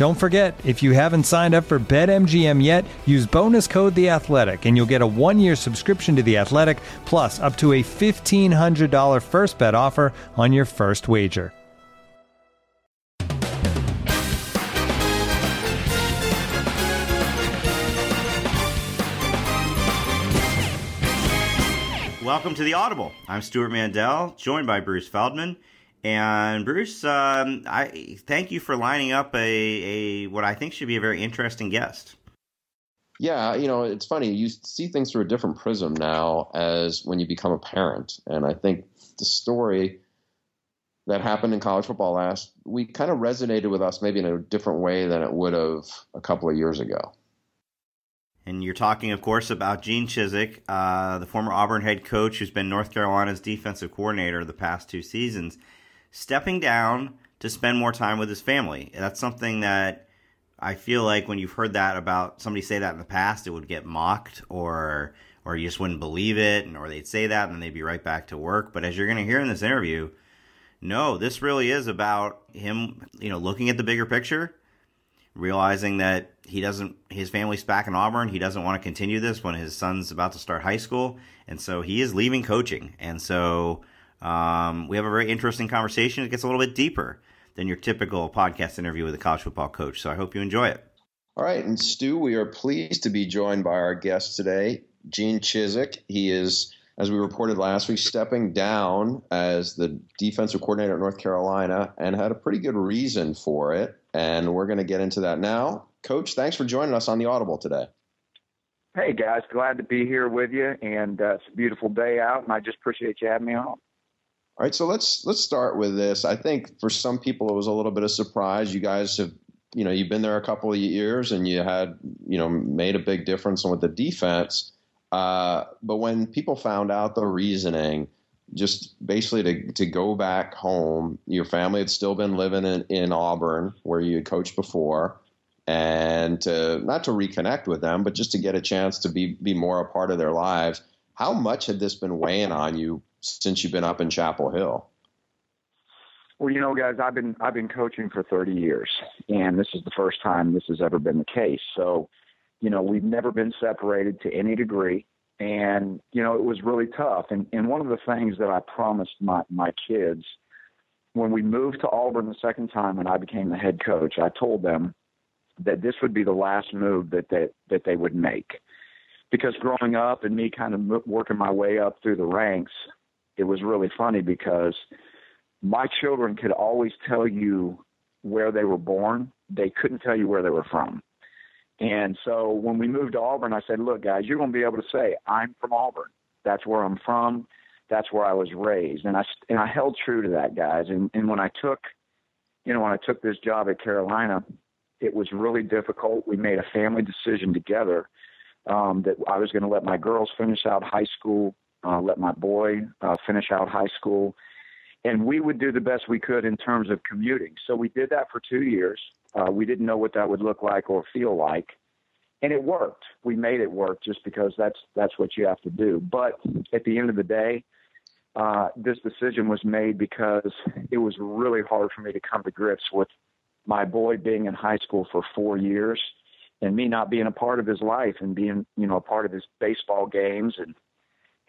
Don't forget, if you haven't signed up for BetMGM yet, use bonus code The Athletic, and you'll get a one-year subscription to The Athletic, plus up to a fifteen hundred dollar first bet offer on your first wager. Welcome to the Audible. I'm Stewart Mandel, joined by Bruce Feldman. And Bruce, um, I thank you for lining up a, a what I think should be a very interesting guest. Yeah, you know, it's funny. You see things through a different prism now as when you become a parent. And I think the story that happened in college football last week kind of resonated with us maybe in a different way than it would have a couple of years ago. And you're talking, of course, about Gene Chizik, uh, the former Auburn head coach who's been North Carolina's defensive coordinator the past two seasons, stepping down to spend more time with his family. That's something that I feel like when you've heard that about somebody say that in the past, it would get mocked or or you just wouldn't believe it, and or they'd say that and they'd be right back to work. But as you're going to hear in this interview, no, this really is about him, you know, looking at the bigger picture realizing that he doesn't his family's back in Auburn. He doesn't want to continue this when his son's about to start high school, and so he is leaving coaching. And so um, we have a very interesting conversation. It gets a little bit deeper than your typical podcast interview with a college football coach. So I hope you enjoy it. All right, and Stu, we are pleased to be joined by our guest today, Gene Chizik. He is as we reported last week, stepping down as the defensive coordinator at North Carolina and had a pretty good reason for it. And we're going to get into that now. Coach, thanks for joining us on the Audible today. Hey guys, glad to be here with you, and uh, it's a beautiful day out, and I just appreciate you having me on. All right, so let's let's start with this. I think for some people it was a little bit of surprise. You guys have, you know, you've been there a couple of years, and you had, you know, made a big difference with the defense. Uh, but when people found out the reasoning, just basically to, to go back home, your family had still been living in, in Auburn where you had coached before, and to, not to reconnect with them, but just to get a chance to be, be more a part of their lives. How much had this been weighing on you since you've been up in Chapel Hill? Well, you know, guys, I've been I've been coaching for 30 years, and this is the first time this has ever been the case. So, you know, we've never been separated to any degree. And, you know, it was really tough. And, and one of the things that I promised my, my kids when we moved to Auburn the second time and I became the head coach, I told them that this would be the last move that that that they would make. Because growing up and me kind of working my way up through the ranks, it was really funny because my children could always tell you where they were born. They couldn't tell you where they were from. And so when we moved to Auburn, I said, look, guys, you're going to be able to say, I'm from Auburn. That's where I'm from. That's where I was raised. And I, and I held true to that, guys. And, and when I took, you know, when I took this job at Carolina, it was really difficult. We made a family decision together um, that I was going to let my girls finish out high school, uh, let my boy uh, finish out high school, and we would do the best we could in terms of commuting. So we did that for two years. Uh, we didn't know what that would look like or feel like, and it worked. We made it work just because that's that's what you have to do. But at the end of the day, uh, this decision was made because it was really hard for me to come to grips with my boy being in high school for four years and me not being a part of his life and being you know a part of his baseball games and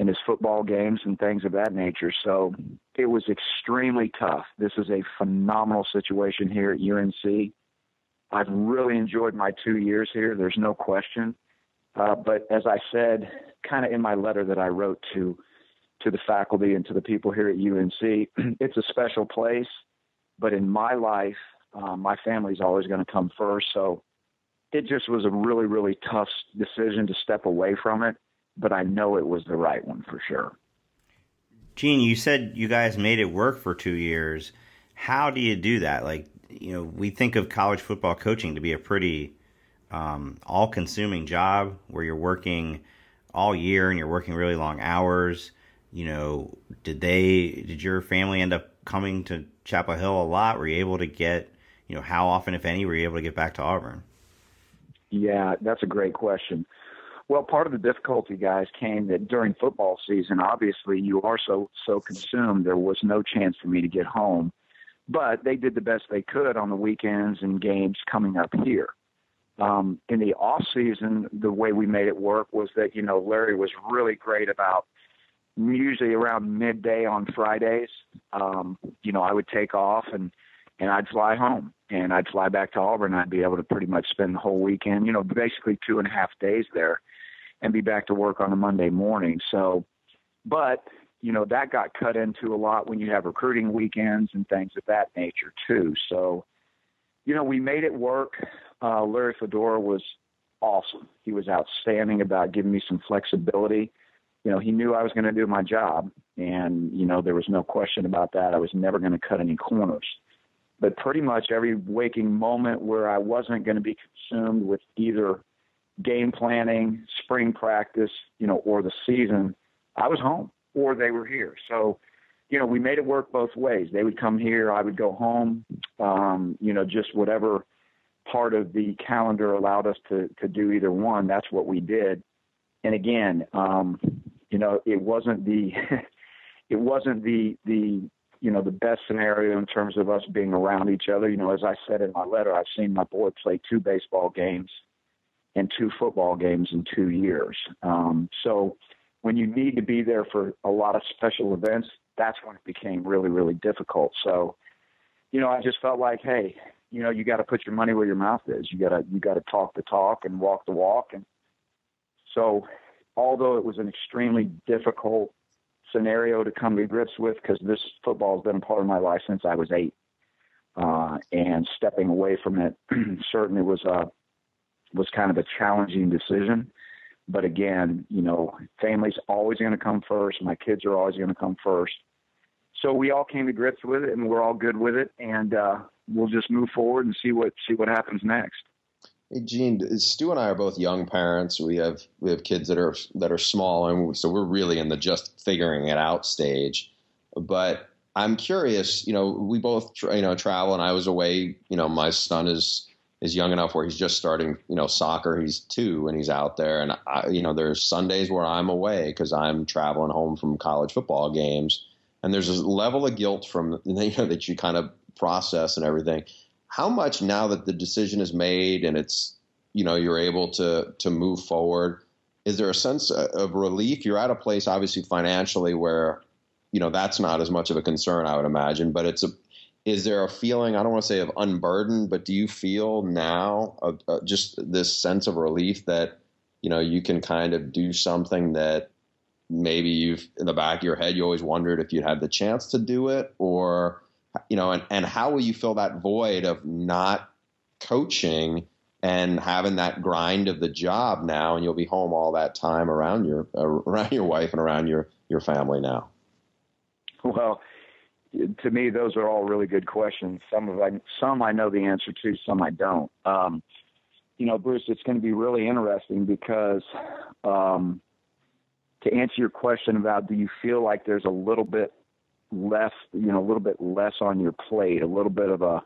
and his football games and things of that nature. So it was extremely tough. This is a phenomenal situation here at UNC I've really enjoyed my two years here. There's no question. Uh, but as I said, kind of in my letter that I wrote to to the faculty and to the people here at UNC, it's a special place. But in my life, uh, my family's always going to come first. So it just was a really, really tough decision to step away from it. But I know it was the right one for sure. Gene, you said you guys made it work for two years. How do you do that? Like, you know, we think of college football coaching to be a pretty um, all-consuming job where you're working all year and you're working really long hours. You know, did they? Did your family end up coming to Chapel Hill a lot? Were you able to get? You know, how often, if any, were you able to get back to Auburn? Yeah, that's a great question. Well, part of the difficulty, guys, came that during football season, obviously you are so so consumed. There was no chance for me to get home, but they did the best they could on the weekends and games coming up here. Um, in the off season, the way we made it work was that you know Larry was really great about usually around midday on Fridays. Um, you know, I would take off and and I'd fly home and I'd fly back to Auburn. I'd be able to pretty much spend the whole weekend, you know, basically two and a half days there, and be back to work on a Monday morning. So, but you know that got cut into a lot when you have recruiting weekends and things of that nature too. So, you know, we made it work. Uh, Larry Fedora was awesome. He was outstanding about giving me some flexibility. You know, he knew I was going to do my job, and you know there was no question about that. I was never going to cut any corners. But pretty much every waking moment where I wasn't going to be consumed with either game planning, spring practice, you know, or the season, I was home or they were here. So, you know, we made it work both ways. They would come here, I would go home. Um, you know, just whatever part of the calendar allowed us to to do either one. That's what we did. And again, um, you know, it wasn't the it wasn't the the you know the best scenario in terms of us being around each other. You know, as I said in my letter, I've seen my boy play two baseball games and two football games in two years. Um, so when you need to be there for a lot of special events, that's when it became really really difficult. So you know, I just felt like, hey, you know, you got to put your money where your mouth is. You got to you got to talk the talk and walk the walk. And so, although it was an extremely difficult scenario to come to grips with, because this football has been a part of my life since I was eight, uh, and stepping away from it certainly was a was kind of a challenging decision. But again, you know, family's always going to come first. My kids are always going to come first. So we all came to grips with it, and we're all good with it. And uh, we'll just move forward and see what see what happens next. Hey Gene, Stu and I are both young parents. We have we have kids that are that are small, and so we're really in the just figuring it out stage. But I'm curious. You know, we both you know travel, and I was away. You know, my son is is young enough where he's just starting. You know, soccer. He's two, and he's out there. And I, you know, there's Sundays where I'm away because I'm traveling home from college football games. And there's a level of guilt from you know that you kind of process and everything. How much now that the decision is made and it's you know you're able to to move forward, is there a sense of relief? You're at a place obviously financially where you know that's not as much of a concern, I would imagine. But it's a is there a feeling I don't want to say of unburdened, but do you feel now of, uh, just this sense of relief that you know you can kind of do something that maybe you've in the back of your head you always wondered if you'd had the chance to do it or you know, and, and how will you fill that void of not coaching and having that grind of the job now, and you'll be home all that time around your uh, around your wife and around your your family now? Well, to me, those are all really good questions. Some of I some I know the answer to, some I don't. Um, you know, Bruce, it's going to be really interesting because um, to answer your question about do you feel like there's a little bit less, you know, a little bit less on your plate, a little bit of a,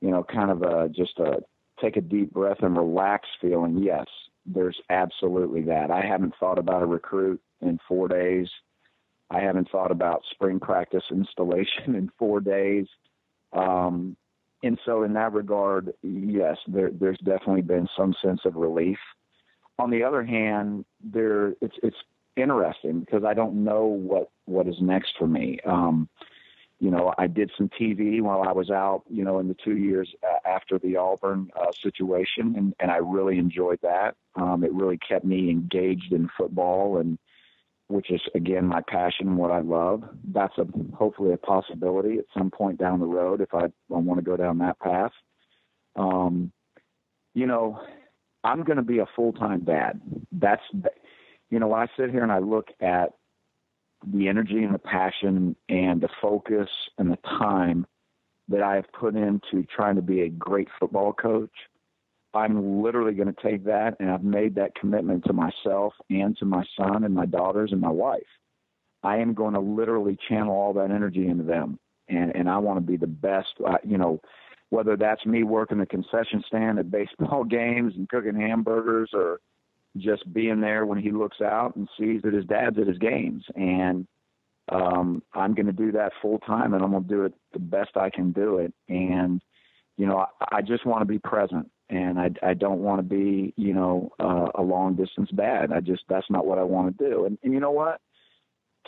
you know, kind of a just a take a deep breath and relax feeling. Yes, there's absolutely that. I haven't thought about a recruit in four days. I haven't thought about spring practice installation in four days. Um, and so, in that regard, yes, there, there's definitely been some sense of relief. On the other hand, there it's it's interesting because I don't know what what is next for me. Um, you know, I did some TV while I was out, you know, in the two years after the Auburn uh, situation, and, and I really enjoyed that. Um, it really kept me engaged in football, and which is again my passion and what I love. That's a hopefully a possibility at some point down the road if I, I want to go down that path. Um, you know, I'm going to be a full time dad. That's, you know, when I sit here and I look at the energy and the passion and the focus and the time that I have put into trying to be a great football coach, I'm literally going to take that and I've made that commitment to myself and to my son and my daughters and my wife. I am going to literally channel all that energy into them. And, and I want to be the best, uh, you know, whether that's me working the concession stand at baseball games and cooking hamburgers or just being there when he looks out and sees that his dad's at his games. And um, I'm going to do that full time and I'm going to do it the best I can do it. And, you know, I, I just want to be present and I, I don't want to be, you know, uh, a long distance dad. I just, that's not what I want to do. And, and you know what?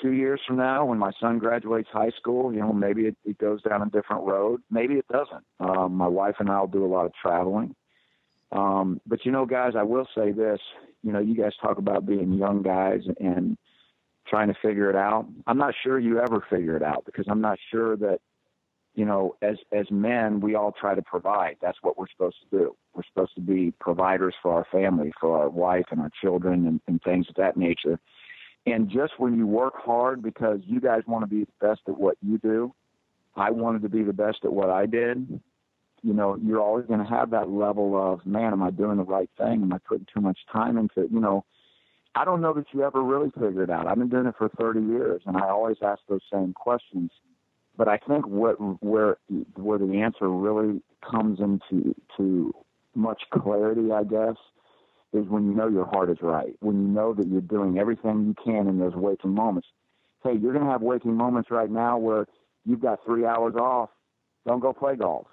Two years from now, when my son graduates high school, you know, maybe it, it goes down a different road. Maybe it doesn't. Um, my wife and I will do a lot of traveling. Um, but you know, guys, I will say this, you know, you guys talk about being young guys and trying to figure it out. I'm not sure you ever figure it out because I'm not sure that, you know, as as men, we all try to provide. That's what we're supposed to do. We're supposed to be providers for our family, for our wife and our children, and, and things of that nature. And just when you work hard because you guys want to be the best at what you do, I wanted to be the best at what I did you know, you're always going to have that level of, man, am I doing the right thing? Am I putting too much time into it? You know, I don't know that you ever really figured it out. I've been doing it for 30 years, and I always ask those same questions. But I think what where where the answer really comes into to much clarity, I guess, is when you know your heart is right. When you know that you're doing everything you can in those waking moments. Hey, you're going to have waking moments right now where you've got three hours off. Don't go play golf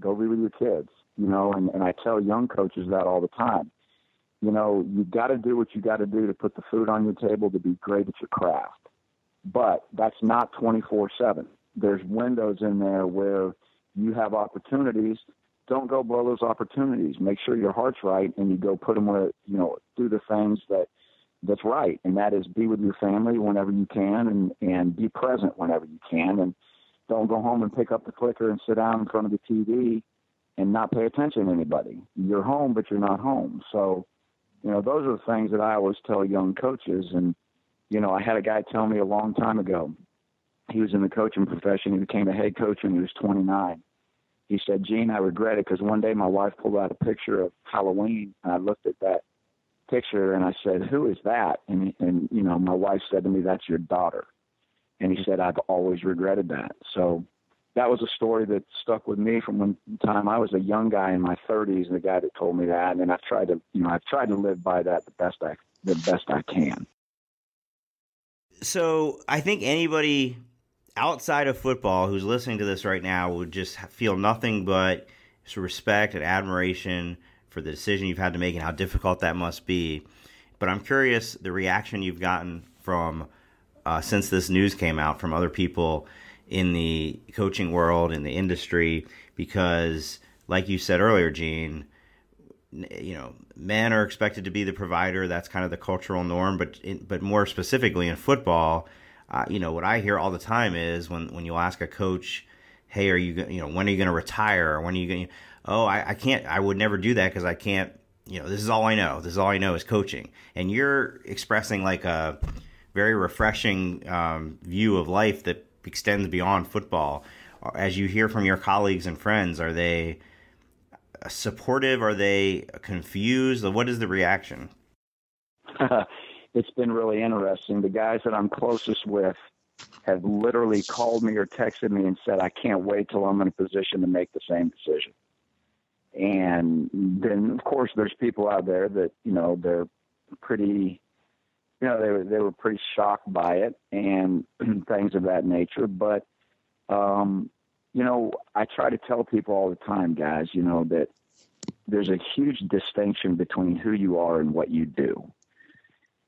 Go be with your kids, you know, and, and I tell young coaches that all the time. You know, you got to do what you got to do to put the food on your table to be great at your craft. But that's not 24 7. There's windows in there where you have opportunities. Don't go blow those opportunities. Make sure your heart's right and you go put them where, you know, do the things that that's right. And that is be with your family whenever you can and, and be present whenever you can. And, don't go home and pick up the clicker and sit down in front of the TV and not pay attention to anybody. You're home, but you're not home. So, you know, those are the things that I always tell young coaches. And, you know, I had a guy tell me a long time ago, he was in the coaching profession. He became a head coach when he was 29. He said, Gene, I regret it because one day my wife pulled out a picture of Halloween and I looked at that picture and I said, who is that? And, and, you know, my wife said to me, that's your daughter. And he said, I've always regretted that. So that was a story that stuck with me from the time I was a young guy in my 30s, the guy that told me that. And I've tried to, you know, I've tried to live by that the best I, the best I can. So I think anybody outside of football who's listening to this right now would just feel nothing but respect and admiration for the decision you've had to make and how difficult that must be. But I'm curious the reaction you've gotten from uh, since this news came out from other people in the coaching world in the industry because like you said earlier gene you know men are expected to be the provider that's kind of the cultural norm but in, but more specifically in football uh, you know what i hear all the time is when when you'll ask a coach hey are you you know when are you going to retire or when are you going oh I, I can't i would never do that because i can't you know this is all i know this is all i know is coaching and you're expressing like a very refreshing um, view of life that extends beyond football. As you hear from your colleagues and friends, are they supportive? Are they confused? What is the reaction? it's been really interesting. The guys that I'm closest with have literally called me or texted me and said, I can't wait till I'm in a position to make the same decision. And then, of course, there's people out there that, you know, they're pretty you know, they were they were pretty shocked by it and things of that nature. But um, you know, I try to tell people all the time, guys, you know, that there's a huge distinction between who you are and what you do.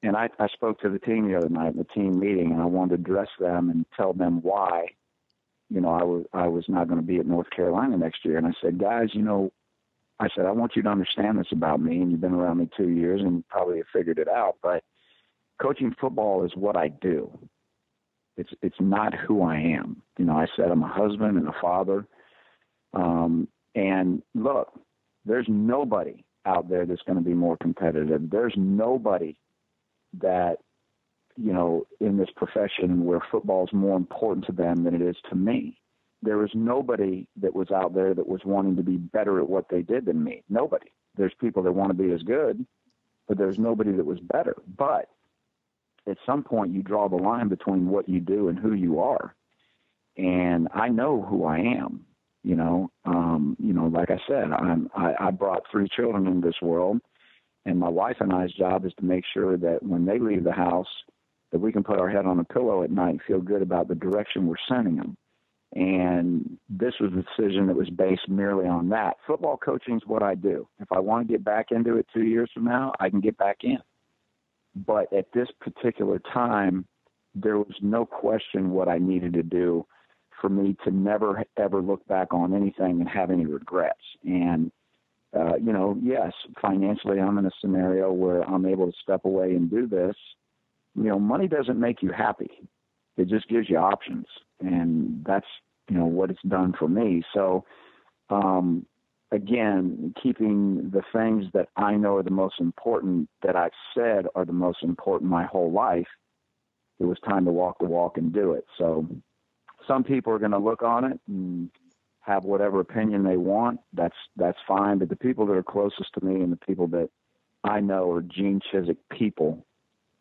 And I, I spoke to the team the other night in the team meeting, and I wanted to address them and tell them why you know, I was I was not going to be at North Carolina next year, and I said, guys, you know, I said I want you to understand this about me, and you've been around me two years and probably have figured it out, but coaching football is what I do. It's it's not who I am. You know, I said I'm a husband and a father. Um, and look, there's nobody out there that's going to be more competitive. There's nobody that you know in this profession where football is more important to them than it is to me. There was nobody that was out there that was wanting to be better at what they did than me. Nobody. There's people that want to be as good, but there's nobody that was better. But at some point you draw the line between what you do and who you are. And I know who I am. You know, um, you know, like I said, I'm I, I brought three children into this world and my wife and I's job is to make sure that when they leave the house that we can put our head on a pillow at night and feel good about the direction we're sending them. And this was a decision that was based merely on that. Football coaching is what I do. If I want to get back into it two years from now, I can get back in. But at this particular time, there was no question what I needed to do for me to never ever look back on anything and have any regrets. And uh, you know, yes, financially, I'm in a scenario where I'm able to step away and do this. You know, money doesn't make you happy; it just gives you options, and that's you know what it's done for me. So, um, again, keeping the things that I know are the most important that I've said are the most important my whole life, it was time to walk the walk and do it. So some people are going to look on it and have whatever opinion they want. That's that's fine. But the people that are closest to me and the people that I know are Gene Chizik people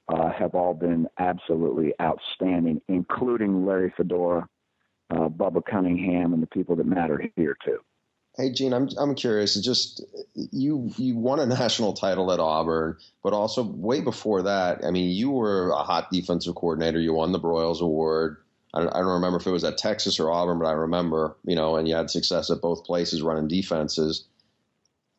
uh, have all been absolutely outstanding, including Larry Fedora, uh, Bubba Cunningham, and the people that matter here too. Hey, Gene, I'm I'm curious. Just you you won a national title at Auburn, but also way before that. I mean, you were a hot defensive coordinator. You won the Broyles Award. I don't, remember if it was at Texas or Auburn, but I remember, you know, and you had success at both places running defenses.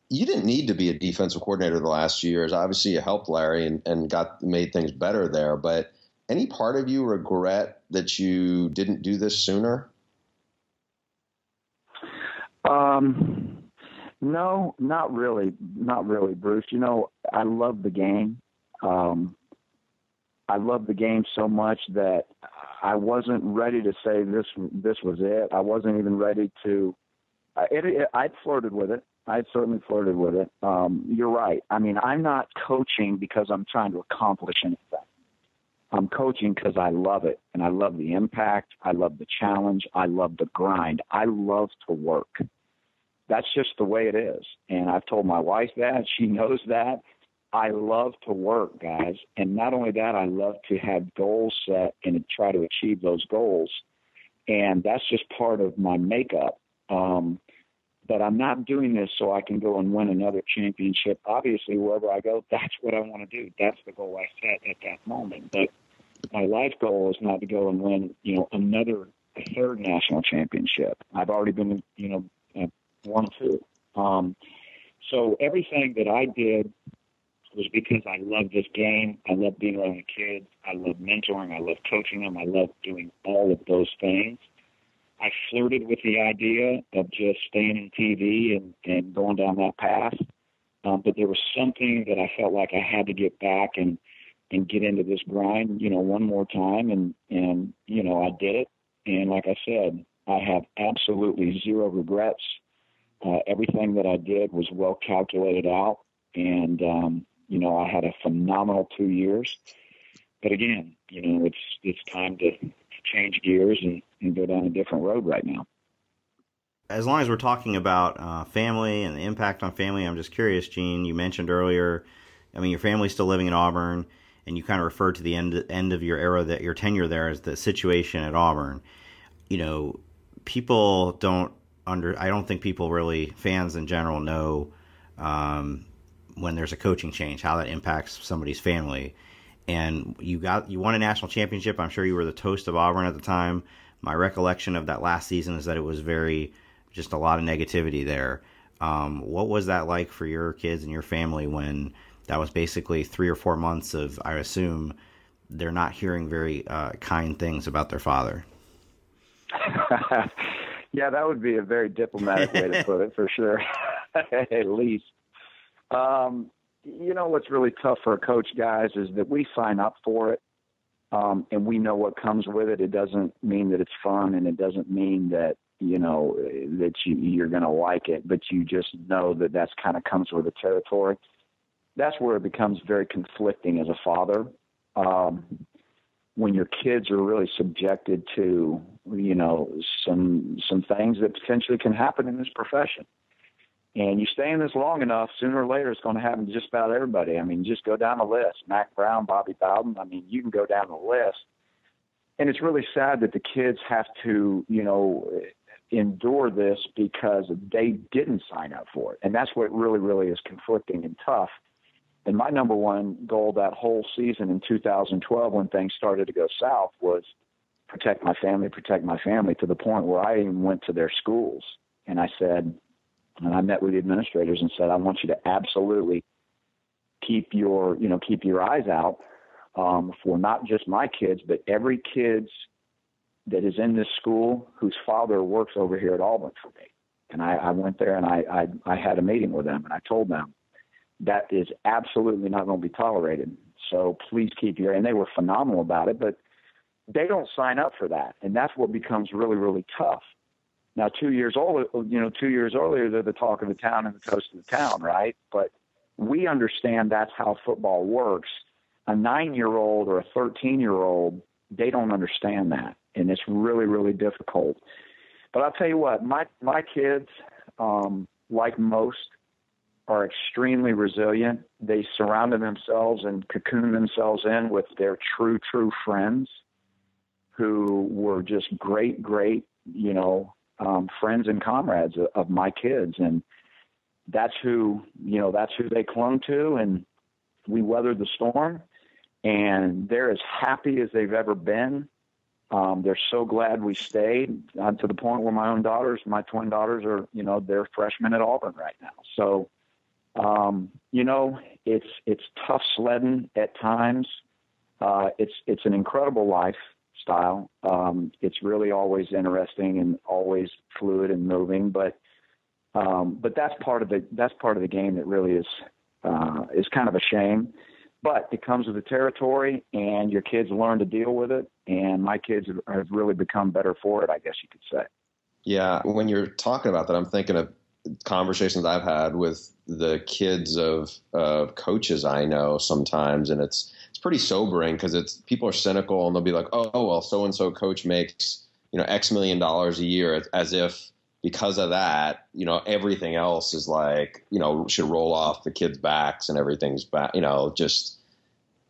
You didn't need to be a defensive coordinator the last few years. Obviously, you helped Larry and, and got made things better there. But any part of you regret that you didn't do this sooner? Um, no, not really, not really, Bruce. You know, I love the game. Um, I love the game so much that I wasn't ready to say this this was it. I wasn't even ready to. It, it, I'd flirted with it. I'd certainly flirted with it. Um, you're right. I mean, I'm not coaching because I'm trying to accomplish anything. I'm coaching because I love it and I love the impact. I love the challenge. I love the grind. I love to work. That's just the way it is. And I've told my wife that. She knows that. I love to work, guys. And not only that, I love to have goals set and try to achieve those goals. And that's just part of my makeup. Um, but I'm not doing this so I can go and win another championship. Obviously, wherever I go, that's what I want to do. That's the goal I set at that moment. But my life goal is not to go and win, you know, another third national championship. I've already been, you know, uh, one two. Um, so everything that I did was because I love this game. I love being around the kids. I love mentoring. I love coaching them. I love doing all of those things. I flirted with the idea of just staying in TV and, and going down that path. Um, but there was something that I felt like I had to get back and and get into this grind, you know, one more time. And and you know, I did it. And like I said, I have absolutely zero regrets. Uh, everything that I did was well calculated out, and um, you know, I had a phenomenal two years. But again, you know, it's it's time to change gears and, and go down a different road right now. As long as we're talking about uh, family and the impact on family, I'm just curious, Gene. You mentioned earlier, I mean, your family's still living in Auburn, and you kind of referred to the end end of your era, that your tenure there, as the situation at Auburn. You know, people don't under. I don't think people really, fans in general, know um, when there's a coaching change, how that impacts somebody's family. And you got you won a national championship. I'm sure you were the toast of Auburn at the time. My recollection of that last season is that it was very just a lot of negativity there. Um, what was that like for your kids and your family when that was basically three or four months of, I assume, they're not hearing very uh, kind things about their father? yeah, that would be a very diplomatic way to put it, for sure. At least, um, you know, what's really tough for a coach, guys, is that we sign up for it, um, and we know what comes with it. It doesn't mean that it's fun, and it doesn't mean that you know that you, you're going to like it, but you just know that that's kind of comes with the territory. That's where it becomes very conflicting as a father. Um, when your kids are really subjected to you know some some things that potentially can happen in this profession and you stay in this long enough sooner or later it's going to happen to just about everybody. I mean just go down the list. Mack Brown bobby bowden i mean you can go down the list. And it's really sad that the kids have to you know endure this because they didn't sign up for it. And that's what really really is conflicting and tough. And my number one goal that whole season in 2012, when things started to go south, was protect my family, protect my family to the point where I even went to their schools. And I said, and I met with the administrators and said, I want you to absolutely keep your, you know, keep your eyes out um, for not just my kids, but every kid's that is in this school whose father works over here at Auburn for me. And I, I went there and I, I, I had a meeting with them and I told them, that is absolutely not going to be tolerated. So please keep your, and they were phenomenal about it, but they don't sign up for that. And that's what becomes really, really tough. Now, two years old, you know, two years earlier, they're the talk of the town and the toast of the town, right? But we understand that's how football works. A nine year old or a 13 year old, they don't understand that. And it's really, really difficult. But I'll tell you what, my, my kids, um, like most, are extremely resilient. They surrounded themselves and cocooned themselves in with their true, true friends who were just great, great, you know, um, friends and comrades of, of my kids. And that's who, you know, that's who they clung to. And we weathered the storm and they're as happy as they've ever been. Um, they're so glad we stayed uh, to the point where my own daughters, my twin daughters are, you know, they're freshmen at Auburn right now. So, um, you know, it's it's tough sledding at times. Uh, it's it's an incredible lifestyle. Um, it's really always interesting and always fluid and moving, but um, but that's part of the that's part of the game that really is uh, is kind of a shame. But it comes with the territory, and your kids learn to deal with it. And my kids have really become better for it, I guess you could say. Yeah, when you're talking about that, I'm thinking of conversations I've had with the kids of uh, coaches I know sometimes, and it's it's pretty sobering because it's people are cynical and they'll be like, oh, oh well, so and so coach makes you know X million dollars a year, as if because of that, you know, everything else is like you know should roll off the kids' backs and everything's back, you know, just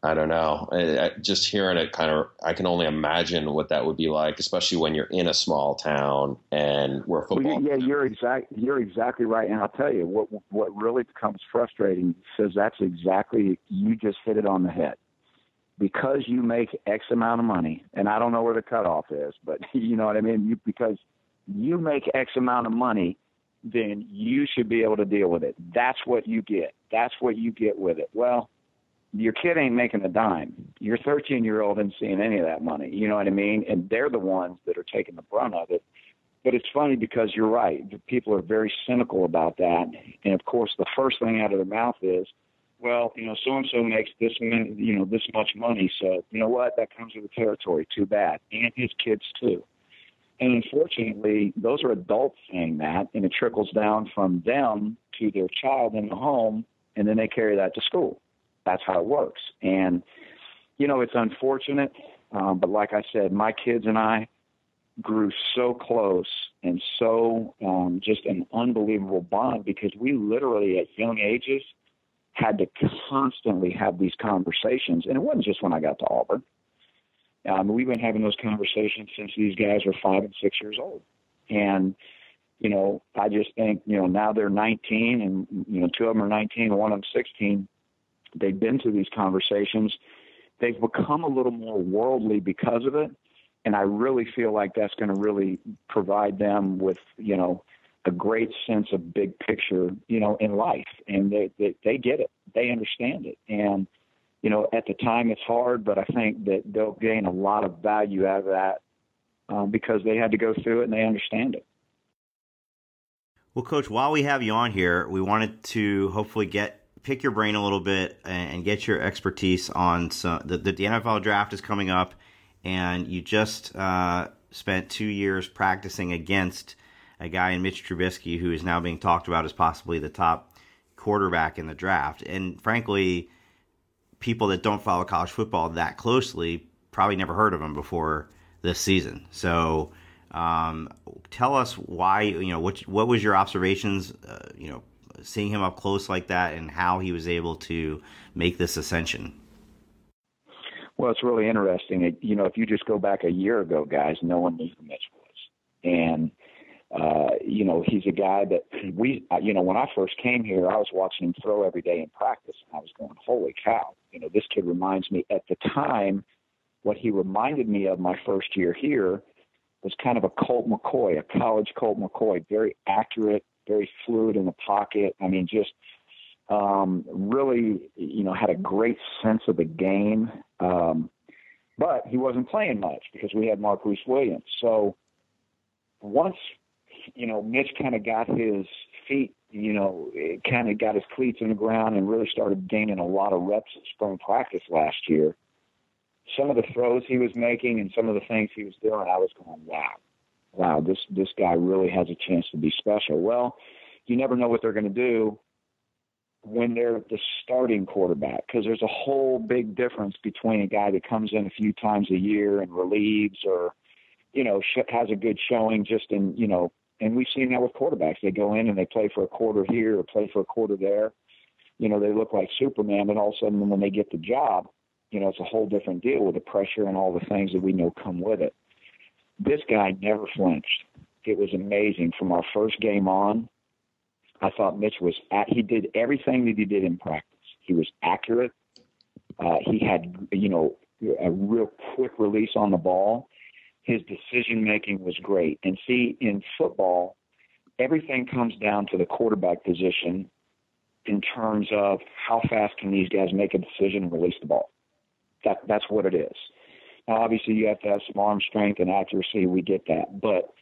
I don't know. I, I, just hearing it kind of, I can only imagine what that would be like, especially when you're in a small town and where football. Well, yeah, you're exact. You're exactly right, and I'll tell you what. What really becomes frustrating says that's exactly you just hit it on the head. Because you make X amount of money, and I don't know where the cutoff is, but you know what I mean. You because you make X amount of money, then you should be able to deal with it. That's what you get. That's what you get with it. Well your kid ain't making a dime. Your 13 year old isn't seeing any of that money. You know what I mean? And they're the ones that are taking the brunt of it. But it's funny because you're right. People are very cynical about that. And of course, the first thing out of their mouth is, well, you know, so and so makes this many, you know, this much money. So you know what? That comes with the territory. Too bad. And his kids too. And unfortunately, those are adults saying that, and it trickles down from them to their child in the home, and then they carry that to school that's how it works. And you know, it's unfortunate, um, but like I said, my kids and I grew so close and so um, just an unbelievable bond because we literally at young ages had to constantly have these conversations, and it wasn't just when I got to Auburn. Um, we've been having those conversations since these guys were five and six years old, and you know, I just think you know now they're 19, and you know, two of them are 19, and one of them 16 They've been to these conversations. They've become a little more worldly because of it. And I really feel like that's going to really provide them with, you know, a great sense of big picture, you know, in life. And they, they, they get it. They understand it. And, you know, at the time it's hard, but I think that they'll gain a lot of value out of that um, because they had to go through it and they understand it. Well, Coach, while we have you on here, we wanted to hopefully get pick your brain a little bit and get your expertise on some, the, the NFL draft is coming up, and you just uh, spent two years practicing against a guy in Mitch Trubisky who is now being talked about as possibly the top quarterback in the draft. And frankly, people that don't follow college football that closely probably never heard of him before this season. So, um, tell us why. You know, what what was your observations? Uh, you know, seeing him up close like that, and how he was able to make this ascension. Well, it's really interesting. You know, if you just go back a year ago, guys, no one knew who Mitch was, and uh, you know, he's a guy that we, you know, when I first came here, I was watching him throw every day in practice, and I was going, "Holy cow!" You know, this kid reminds me. At the time, what he reminded me of my first year here was kind of a Colt McCoy, a college Colt McCoy, very accurate, very fluid in the pocket. I mean, just um, really, you know, had a great sense of the game. Um, but he wasn't playing much because we had Marquise Williams. So once you know, Mitch kind of got his feet, you know, kind of got his cleats in the ground and really started gaining a lot of reps at spring practice last year. Some of the throws he was making and some of the things he was doing, I was going, wow, wow, this this guy really has a chance to be special. Well, you never know what they're going to do when they're the starting quarterback because there's a whole big difference between a guy that comes in a few times a year and relieves or you know has a good showing just in you know and we've seen that with quarterbacks. They go in and they play for a quarter here or play for a quarter there. You know, they look like Superman, and all of a sudden when they get the job, you know, it's a whole different deal with the pressure and all the things that we know come with it. This guy never flinched. It was amazing. From our first game on, I thought Mitch was at, he did everything that he did in practice. He was accurate. Uh, he had, you know, a real quick release on the ball his decision making was great. And see, in football, everything comes down to the quarterback position in terms of how fast can these guys make a decision and release the ball. That that's what it is. Now, obviously, you have to have some arm strength and accuracy. We get that, but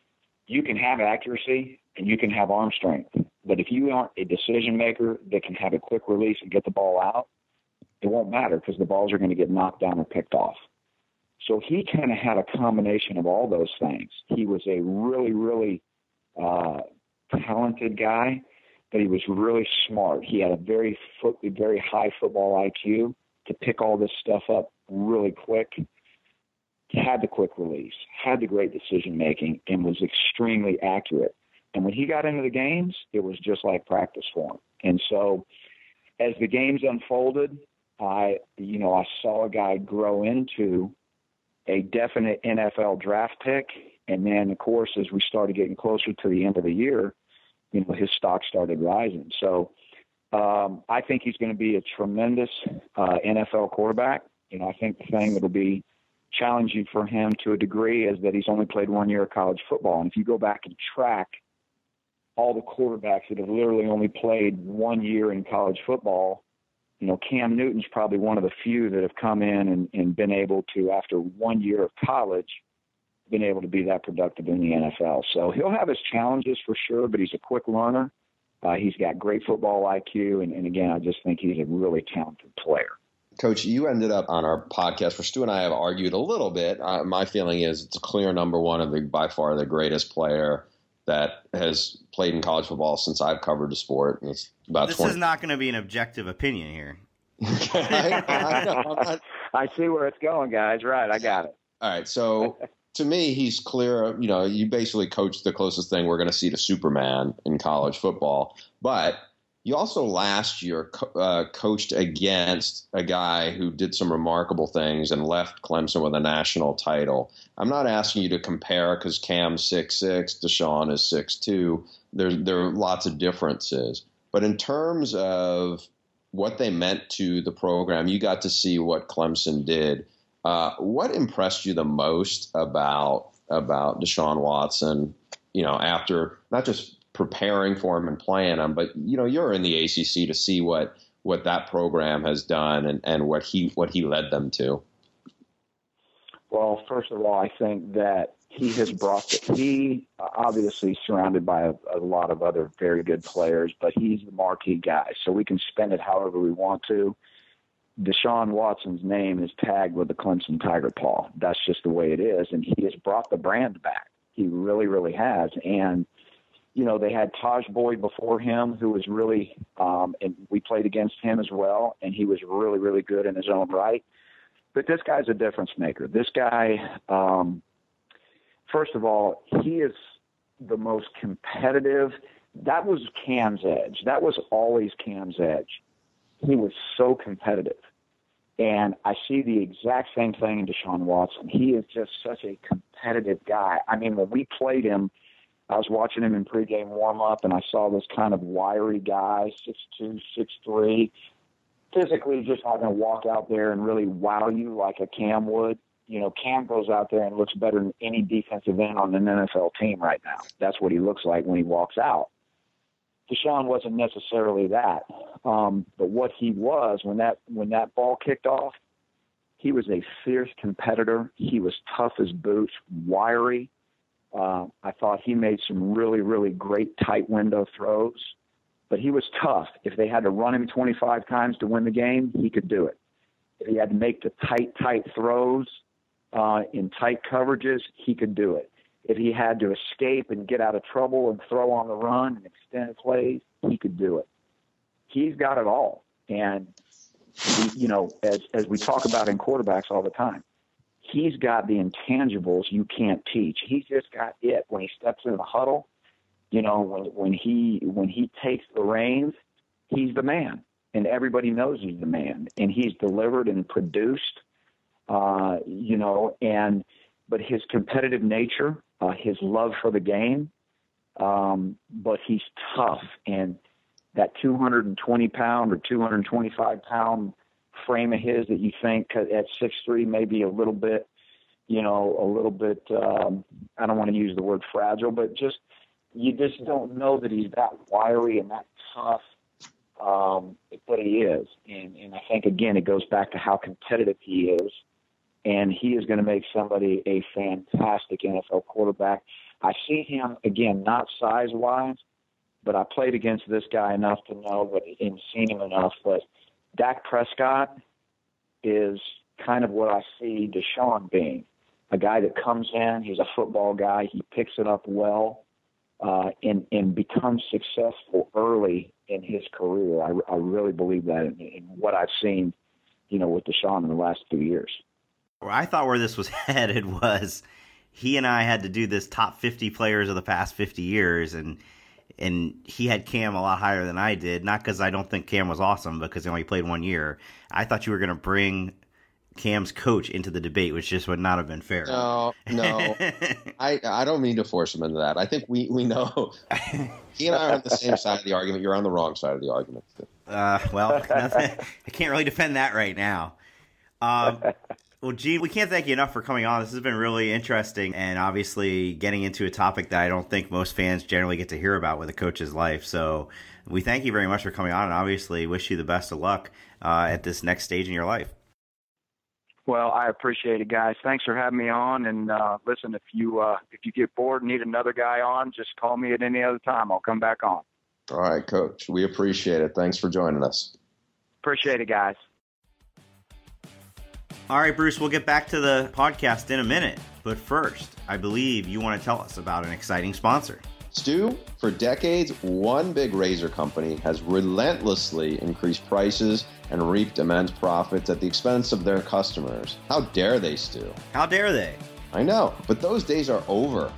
you can have accuracy and you can have arm strength. But if you aren't a decision maker that can have a quick release and get the ball out, it won't matter because the balls are going to get knocked down or picked off. So he kind of had a combination of all those things. He was a really, really uh, talented guy, but he was really smart. He had a very foot, very high football IQ to pick all this stuff up really quick. He had the quick release, had the great decision making, and was extremely accurate. And when he got into the games, it was just like practice for him. And so, as the games unfolded, I, you know, I saw a guy grow into a definite NFL draft pick. And then, of course, as we started getting closer to the end of the year, you know, his stock started rising. So um, I think he's going to be a tremendous uh, NFL quarterback. You know, I think the thing that'll be challenging for him to a degree is that he's only played one year of college football. And if you go back and track all the quarterbacks that have literally only played one year in college football, you know, Cam Newton's probably one of the few that have come in and, and been able to, after one year of college, been able to be that productive in the NFL. So he'll have his challenges for sure, but he's a quick learner. Uh, he's got great football IQ, and, and again, I just think he's a really talented player. Coach, you ended up on our podcast where Stu and I have argued a little bit. Uh, my feeling is it's a clear number one of the, by far the greatest player that has played in college football since I've covered the sport. It's about this 20. is not going to be an objective opinion here. I, I, not... I, see where it's going, guys. Right, I got it. All right, so to me, he's clear. You know, you basically coach the closest thing we're going to see to Superman in college football, but you also last year uh, coached against a guy who did some remarkable things and left Clemson with a national title. I'm not asking you to compare because Cam's six six, Deshaun is six two. There's there are lots of differences, but in terms of what they meant to the program, you got to see what Clemson did. Uh, what impressed you the most about about Deshaun Watson? You know, after not just preparing for him and playing him. But you know, you're in the ACC to see what what that program has done and, and what he what he led them to. Well, first of all, I think that he has brought the, he obviously surrounded by a, a lot of other very good players, but he's the marquee guy. So we can spend it however we want to. Deshaun Watson's name is tagged with the Clemson Tiger Paw. That's just the way it is, and he has brought the brand back. He really, really has. And you know, they had Tajh Boyd before him, who was really, um, and we played against him as well, and he was really, really good in his own right. But this guy's a difference maker. This guy, um, first of all, he is the most competitive. That was Cam's edge. That was always Cam's edge. He was so competitive. And I see the exact same thing in Deshaun Watson. He is just such a competitive guy. I mean, when we played him, I was watching him in pregame warm up, and I saw this kind of wiry guy, six two, six three, physically just going to walk out there and really wow you like a Cam would. You know, Cam goes out there and looks better than any defensive end on an NFL team right now. That's what he looks like when he walks out. Deshaun wasn't necessarily that, um, but what he was when that when that ball kicked off, he was a fierce competitor. He was tough as boots, wiry. Uh, I thought he made some really, really great tight window throws, but he was tough. If they had to run him 25 times to win the game, he could do it. If he had to make the tight, tight throws uh, in tight coverages, he could do it. If he had to escape and get out of trouble and throw on the run and extend plays, he could do it. He's got it all. And, he, you know, as, as we talk about in quarterbacks all the time, he's got the intangibles you can't teach. He's just got it when he steps in the huddle. You know, when when he when he takes the reins, he's the man, and everybody knows he's the man, and he's delivered and produced. Uh, you know, and but his competitive nature, uh, his love for the game, um, but he's tough and that 220 pound or 225 pound frame of his that you think at six three maybe a little bit, you know, a little bit. Um, I don't want to use the word fragile, but just you just don't know that he's that wiry and that tough. Um, but he is, and and I think again it goes back to how competitive he is, and he is going to make somebody a fantastic NFL quarterback. I see him again, not size wise, but I played against this guy enough to know, but and seen him enough, but Dak Prescott is kind of what I see Deshaun being a guy that comes in, he's a football guy, he picks it up well, uh, and, and becomes successful early in his career. I, I really believe that in, in what I've seen, you know, with Deshaun in the last two years. Where I thought where this was headed was he and I had to do this top 50 players of the past 50 years, and and he had Cam a lot higher than I did. Not because I don't think Cam was awesome, because he only played one year. I thought you were going to bring Cam's coach into the debate, which just would not have been fair. No, no, I I don't mean to force him into that. I think we we know he and I are on the same side of the argument. You're on the wrong side of the argument. Uh, well, I can't really defend that right now. Um, well, Gene, we can't thank you enough for coming on. This has been really interesting and obviously getting into a topic that I don't think most fans generally get to hear about with a coach's life. So we thank you very much for coming on and obviously wish you the best of luck uh, at this next stage in your life. Well, I appreciate it, guys. Thanks for having me on. And uh, listen, if you uh, if you get bored and need another guy on, just call me at any other time. I'll come back on. All right, Coach. We appreciate it. Thanks for joining us. Appreciate it, guys. All right, Bruce, we'll get back to the podcast in a minute. But first, I believe you want to tell us about an exciting sponsor. Stew, for decades, one big razor company has relentlessly increased prices and reaped immense profits at the expense of their customers. How dare they, Stew? How dare they? I know, but those days are over.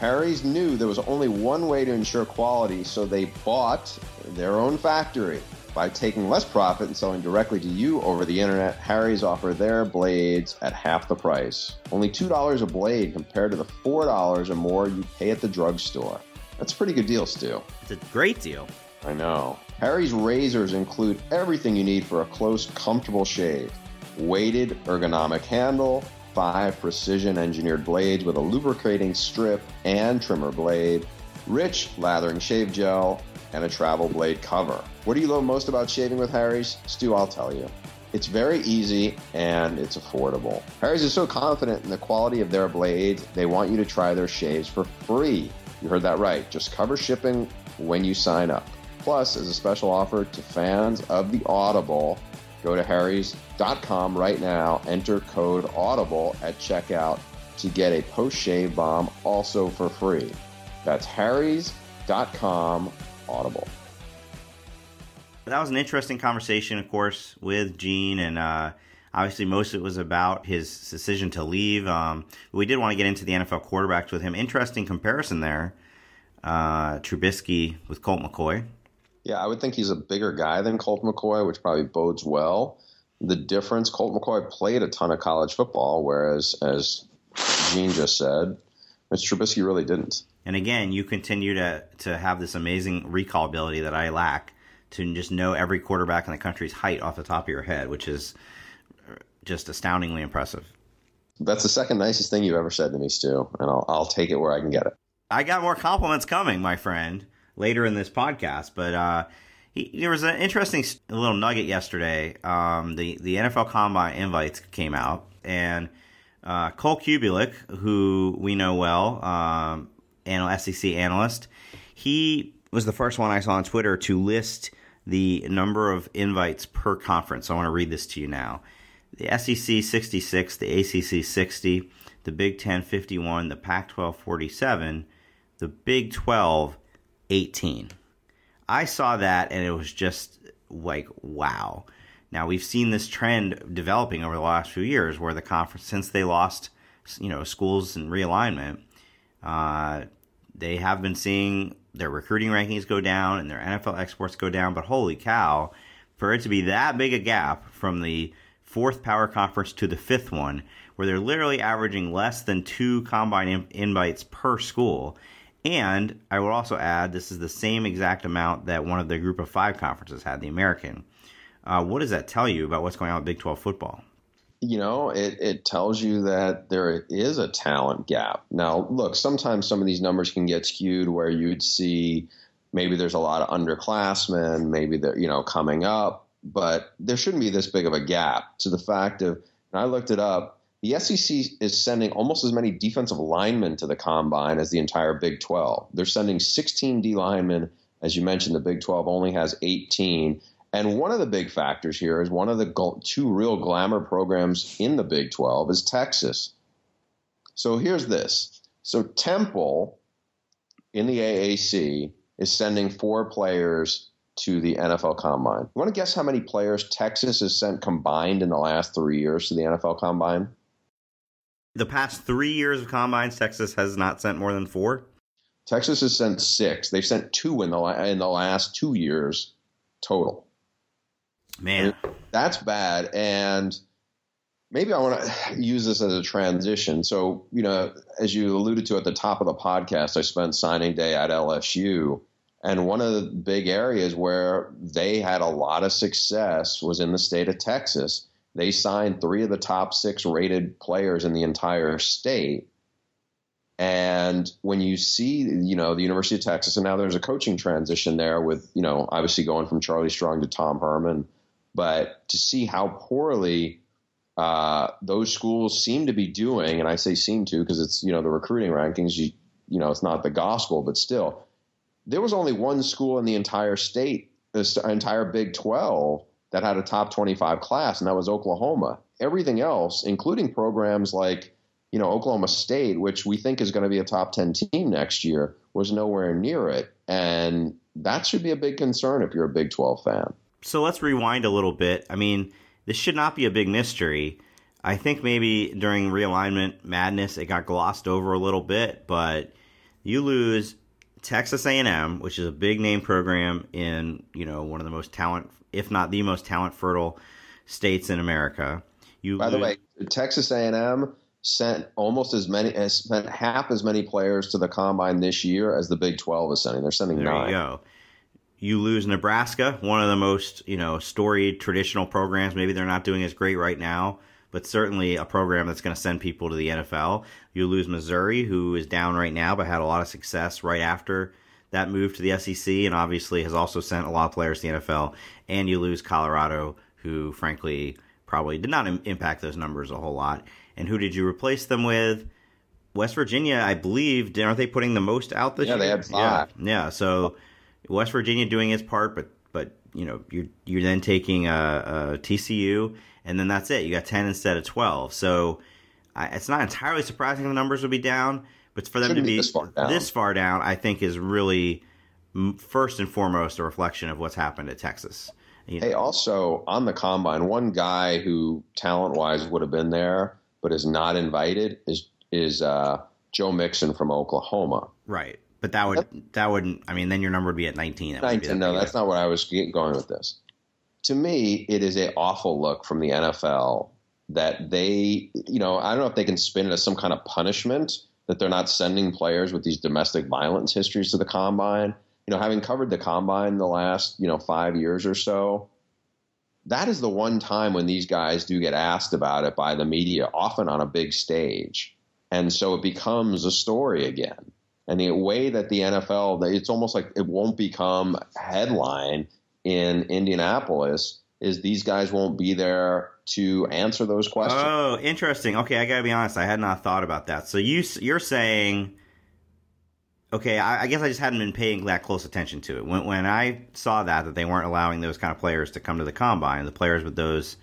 Harry's knew there was only one way to ensure quality, so they bought their own factory. By taking less profit and selling directly to you over the internet, Harry's offer their blades at half the price. Only $2 a blade compared to the $4 or more you pay at the drugstore. That's a pretty good deal, Stew. It's a great deal. I know. Harry's razors include everything you need for a close, comfortable shave weighted, ergonomic handle, five precision engineered blades with a lubricating strip and trimmer blade, rich lathering shave gel, and a travel blade cover. What do you love most about shaving with Harry's? Stew, I'll tell you. It's very easy and it's affordable. Harry's is so confident in the quality of their blades, they want you to try their shaves for free. You heard that right. Just cover shipping when you sign up. Plus, as a special offer to fans of the Audible, go to harrys.com right now, enter code AUDIBLE at checkout to get a post shave balm also for free. That's harrys.com audible. That was an interesting conversation, of course, with Gene, and uh, obviously most of it was about his decision to leave. Um, we did want to get into the NFL quarterbacks with him. Interesting comparison there. Uh, Trubisky with Colt McCoy. Yeah, I would think he's a bigger guy than Colt McCoy, which probably bodes well. The difference, Colt McCoy played a ton of college football, whereas, as Gene just said, Mr. Trubisky really didn't. And again, you continue to to have this amazing recall ability that I lack to just know every quarterback in the country's height off the top of your head, which is just astoundingly impressive. That's the second nicest thing you've ever said to me, Stew, and I'll, I'll take it where I can get it. I got more compliments coming, my friend, later in this podcast. But uh, he, there was an interesting little nugget yesterday. Um, the the NFL Combine invites came out, and uh, Cole Cubelic, who we know well, um, SEC analyst, he was the first one I saw on Twitter to list the number of invites per conference. I want to read this to you now. The SEC 66, the ACC 60, the Big 10 51, the Pac 12 47, the Big 12 18. I saw that and it was just like, wow. Now we've seen this trend developing over the last few years where the conference, since they lost, you know, schools and realignment, uh, they have been seeing their recruiting rankings go down and their NFL exports go down. But holy cow, for it to be that big a gap from the fourth power conference to the fifth one, where they're literally averaging less than two combine invites per school. And I would also add, this is the same exact amount that one of the group of five conferences had, the American. Uh, what does that tell you about what's going on with Big 12 football? You know, it, it tells you that there is a talent gap. Now, look, sometimes some of these numbers can get skewed where you'd see maybe there's a lot of underclassmen, maybe they're, you know, coming up, but there shouldn't be this big of a gap to the fact of, and I looked it up, the SEC is sending almost as many defensive linemen to the combine as the entire Big 12. They're sending 16 D linemen. As you mentioned, the Big 12 only has 18. And one of the big factors here is one of the two real glamour programs in the Big 12 is Texas. So here's this. So Temple in the AAC is sending four players to the NFL Combine. You want to guess how many players Texas has sent combined in the last three years to the NFL Combine? The past three years of combines, Texas has not sent more than four. Texas has sent six. They've sent two in the in the last two years total. Man, that's bad. And maybe I want to use this as a transition. So, you know, as you alluded to at the top of the podcast, I spent signing day at LSU. And one of the big areas where they had a lot of success was in the state of Texas. They signed three of the top six rated players in the entire state. And when you see, you know, the University of Texas, and now there's a coaching transition there with, you know, obviously going from Charlie Strong to Tom Herman but to see how poorly uh, those schools seem to be doing, and I say seem to because it's you know the recruiting rankings, you you know it's not the gospel, but still, there was only one school in the entire state, the entire Big Twelve that had a top 25 class, and that was Oklahoma. Everything else, including programs like you know Oklahoma State, which we think is going to be a top 10 team next year, was nowhere near it, and that should be a big concern if you're a Big 12 fan so let's rewind a little bit. I mean, this should not be a big mystery. I think maybe during realignment madness it got glossed over a little bit, but you lose Texas A&M, which is a big name program in, you know, one of the most talent if not the most talent fertile states in America. You By lose- the way, Texas A&M sent almost as many as spent half as many players to the combine this year as the Big 12 is sending. They're sending there nine. You go. You lose Nebraska, one of the most you know storied traditional programs. Maybe they're not doing as great right now, but certainly a program that's going to send people to the NFL. You lose Missouri, who is down right now, but had a lot of success right after that move to the SEC, and obviously has also sent a lot of players to the NFL. And you lose Colorado, who frankly probably did not Im- impact those numbers a whole lot. And who did you replace them with? West Virginia, I believe, aren't they putting the most out this yeah, year? Yeah, they had five. Yeah, yeah. So West Virginia doing its part, but but you know you're you're then taking a, a TCU, and then that's it. You got ten instead of twelve. So I, it's not entirely surprising the numbers would be down, but for them Shouldn't to be be this far down. this far down, I think is really first and foremost a reflection of what's happened at Texas. You know, Hey, also on the combine, one guy who talent wise would have been there but is not invited is is uh, Joe Mixon from Oklahoma. right. But that would that wouldn't. I mean, then your number would be at nineteen. That 19, that no, that's not what I was going with this. To me, it is a awful look from the NFL that they, you know, I don't know if they can spin it as some kind of punishment that they're not sending players with these domestic violence histories to the combine. You know, having covered the combine the last, you know, five years or so, that is the one time when these guys do get asked about it by the media, often on a big stage. And so it becomes a story again. And the way that the NFL, it's almost like it won't become a headline in Indianapolis is these guys won't be there to answer those questions. Oh, interesting. Okay, I gotta be honest. I had not thought about that. So you you're saying, okay, I, I guess I just hadn't been paying that close attention to it. When when I saw that that they weren't allowing those kind of players to come to the combine, the players with those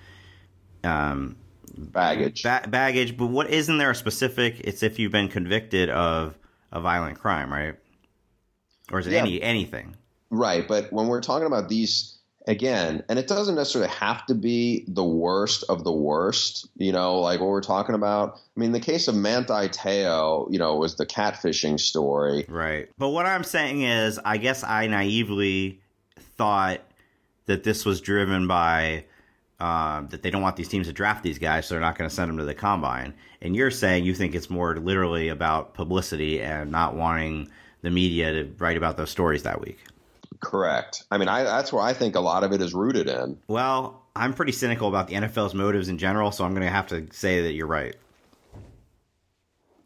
um, Baggage. ba- baggage. But what isn't there a specific? It's if you've been convicted of a violent crime, right? Or is it Yeah. any anything? Right, but when we're talking about these again, and it doesn't necessarily have to be the worst of the worst, you know, like what we're talking about. I mean, the case of Manti Teo, you know, was the catfishing story. Right. But what I'm saying is, I guess I naively thought that this was driven by uh, that they don't want these teams to draft these guys, so they're not going to send them to the combine. And you're saying you think it's more literally about publicity and not wanting the media to write about those stories that week. Correct. I mean, I, that's where I think a lot of it is rooted in. Well, I'm pretty cynical about the NFL's motives in general, so I'm going to have to say that you're right.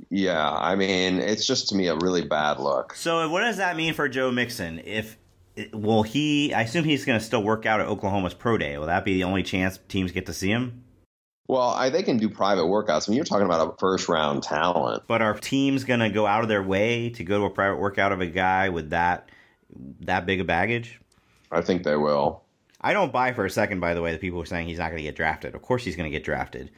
Yeah, I mean, it's just to me a really bad look. So, what does that mean for Joe Mixon? If will he? I assume he's going to still work out at Oklahoma's pro day. Will that be the only chance teams get to see him? Well, I, they can do private workouts. I mean, you're talking about a first round talent. But are teams going to go out of their way to go to a private workout of a guy with that that big a baggage? I think they will. I don't buy for a second, by the way, the people are saying he's not going to get drafted. Of course, he's going to get drafted.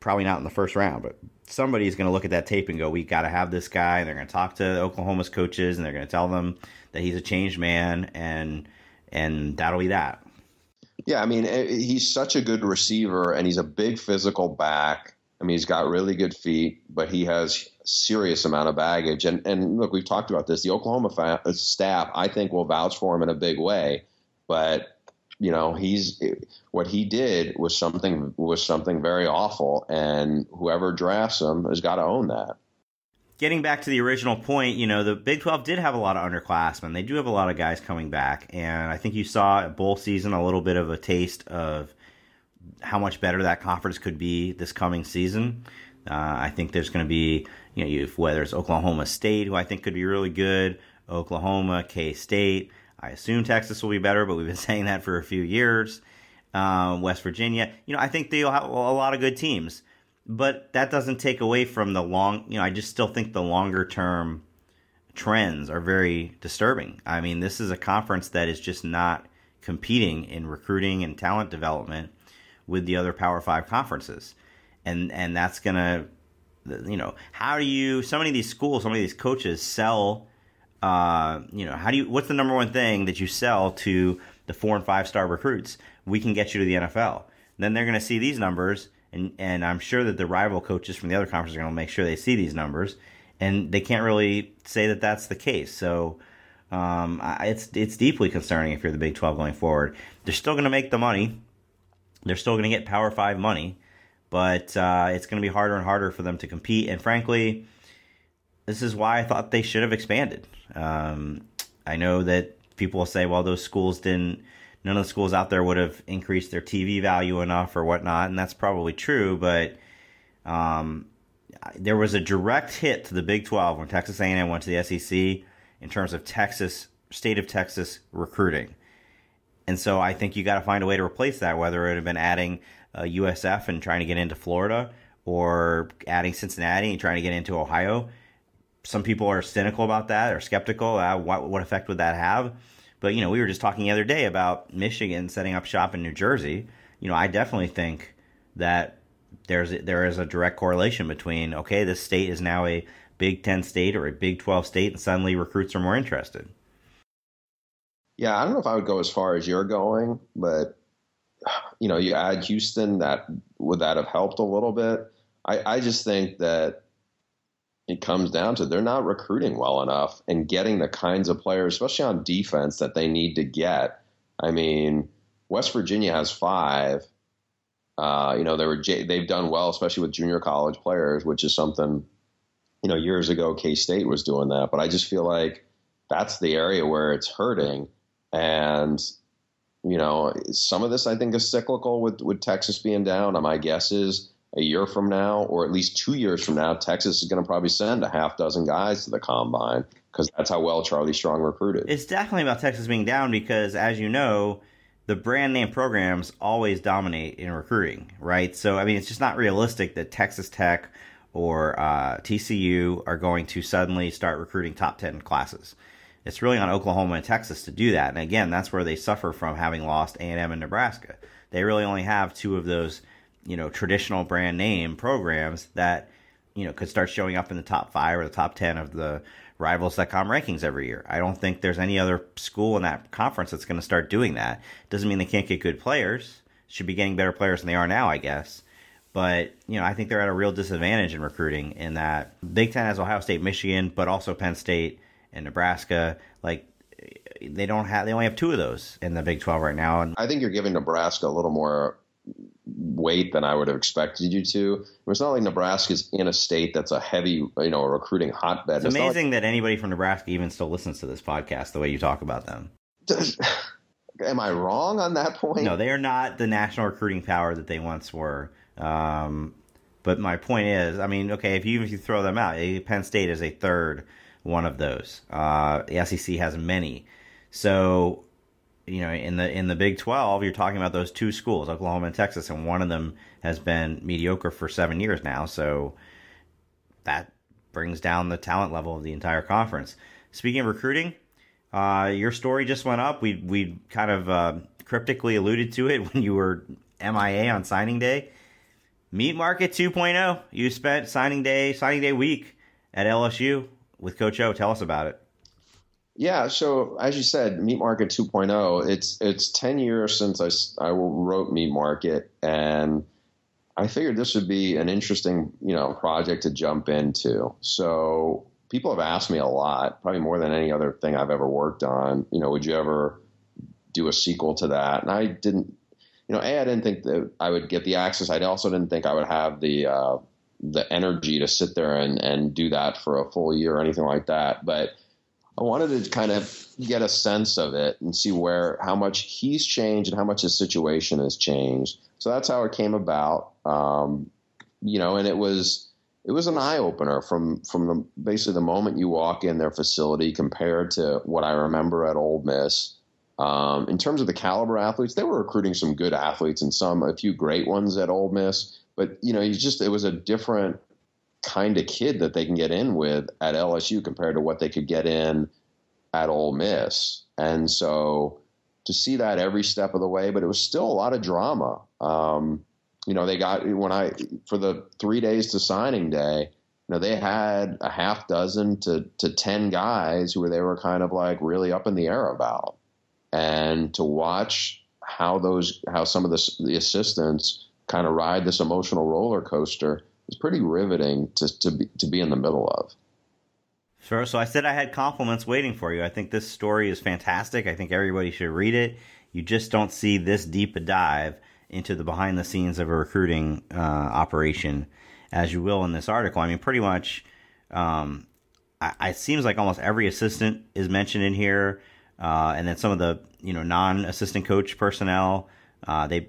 Probably not in the first round, but somebody's going to look at that tape and go, "We got to have this guy." And they're going to talk to Oklahoma's coaches, and they're going to tell them that he's a changed man, and and that'll be that. Yeah, I mean, eh, he's such a good receiver, and he's a big physical back. I mean, he's got really good feet, but he has serious amount of baggage. And and look, we've talked about this. The Oklahoma fa- uh, staff, I think, will vouch for him in a big way. But you know, he's what he did was something was something very awful, and whoever drafts him has got to own that. Getting back to the original point, you know, the Big 12 did have a lot of underclassmen. They do have a lot of guys coming back. And I think you saw at bowl season a little bit of a taste of how much better that conference could be this coming season. Uh, I think there's going to be, you know, whether it's Oklahoma State, who I think could be really good, Oklahoma, K State. I assume Texas will be better, but we've been saying that for a few years. Um, West Virginia, you know, I think they'll have a lot of good teams but that doesn't take away from the long you know i just still think the longer term trends are very disturbing. I mean this is a conference that is just not competing in recruiting and talent development with the other power five conferences. And and that's gonna you know how do you so many of these schools so many of these coaches sell uh, you know how do you what's the number one thing that you sell to the four and five star recruits? We can get you to the nfl then they're going to see these numbers and and I'm sure that the rival coaches from the other conferences are going to make sure they see these numbers, and they can't really say that that's the case. So um, it's it's deeply concerning if you're the Big 12 going forward. They're still going to make the money, they're still going to get Power Five money, but uh, it's going to be harder and harder for them to compete. And frankly, this is why I thought they should have expanded. Um, I know that people will say, well, those schools didn't none of the schools out there would have increased their TV value enough or whatnot, and that's probably true. But um, there was a direct hit to the Big 12 when Texas A&M went to the SEC in terms of Texas state of Texas recruiting. And so I think you got to find a way to replace that, whether it had been adding uh, USF and trying to get into Florida or adding Cincinnati and trying to get into Ohio. Some people are cynical about that or skeptical. Uh, what, what effect would that have? But, you know, we were just talking the other day about Michigan setting up shop in New Jersey. You know, I definitely think that there's there is a direct correlation between okay, this state is now a Big Ten state or a Big Twelve state, and suddenly recruits are more interested. Yeah, I don't know if I would go as far as you're going, but you know, you add Houston, that would that have helped a little bit? I, I just think that it comes down to they're not recruiting well enough and getting the kinds of players, especially on defense, that they need to get. I mean, West Virginia has five. Uh, you know, they were they've done well, especially with junior college players, which is something you know years ago K State was doing that. But I just feel like that's the area where it's hurting, and you know, some of this I think is cyclical with with Texas being down. My guess is a year from now, or at least two years from now, Texas is going to probably send a half dozen guys to the combine because that's how well Charlie Strong recruited. It's definitely about Texas being down because, as you know, the brand name programs always dominate in recruiting, right? So, I mean, it's just not realistic that Texas Tech or uh, TCU are going to suddenly start recruiting top 10 classes. It's really on Oklahoma and Texas to do that. And again, that's where they suffer from having lost A&M and Nebraska. They really only have two of those, you know, traditional brand name programs that, you know, could start showing up in the top five or the top 10 of the rivals.com rankings every year. I don't think there's any other school in that conference that's going to start doing that. Doesn't mean they can't get good players. Should be getting better players than they are now, I guess. But, you know, I think they're at a real disadvantage in recruiting in that Big Ten has Ohio State, Michigan, but also Penn State and Nebraska. Like, they don't have, they only have two of those in the Big 12 right now. And I think you're giving Nebraska a little more weight than I would have expected you to. It's not like Nebraska's in a state that's a heavy, you know, recruiting hotbed. It's, it's amazing like, that anybody from Nebraska even still listens to this podcast the way you talk about them. Am I wrong on that point? No, they are not the national recruiting power that they once were. Um, but my point is, I mean, okay, if you if you throw them out, eh, Penn State is a third one of those. Uh, the SEC has many, so you know, in the in the Big Twelve, you're talking about those two schools, Oklahoma and Texas, and one of them has been mediocre for seven years now. So that brings down the talent level of the entire conference. Speaking of recruiting, uh, your story just went up. We we kind of uh, cryptically alluded to it when you were MIA on signing day. Meat Market 2.0. You spent signing day signing day week at LSU with Coach O. Tell us about it. Yeah, so as you said, Meat Market 2.0. It's it's 10 years since I, I wrote Meat Market, and I figured this would be an interesting you know project to jump into. So people have asked me a lot, probably more than any other thing I've ever worked on. You know, would you ever do a sequel to that? And I didn't. You know, a I didn't think that I would get the access. I also didn't think I would have the uh, the energy to sit there and and do that for a full year or anything like that. But I wanted to kind of get a sense of it and see where how much he's changed and how much his situation has changed. So that's how it came about. Um, you know, and it was it was an eye opener from from the, basically the moment you walk in their facility compared to what I remember at Ole Miss. Um, in terms of the caliber athletes, they were recruiting some good athletes and some a few great ones at Ole Miss. But you know, you just it was a different kind of kid that they can get in with at LSU compared to what they could get in at Ole Miss. And so to see that every step of the way, but it was still a lot of drama. Um, you know, they got when I for the three days to signing day, you know, they had a half dozen to to ten guys who were they were kind of like really up in the air about, and to watch how those how some of the the assistants kind of ride this emotional roller coaster is pretty riveting to, to, be, to be in the middle of. Sure. so I said I had compliments waiting for you. I think this story is fantastic. I think everybody should read it. You just don't see this deep a dive into the behind the scenes of a recruiting uh, operation as you will in this article. I mean, pretty much, um, I, it seems like almost every assistant is mentioned in here, uh, and then some of the you know non assistant coach personnel. Uh, they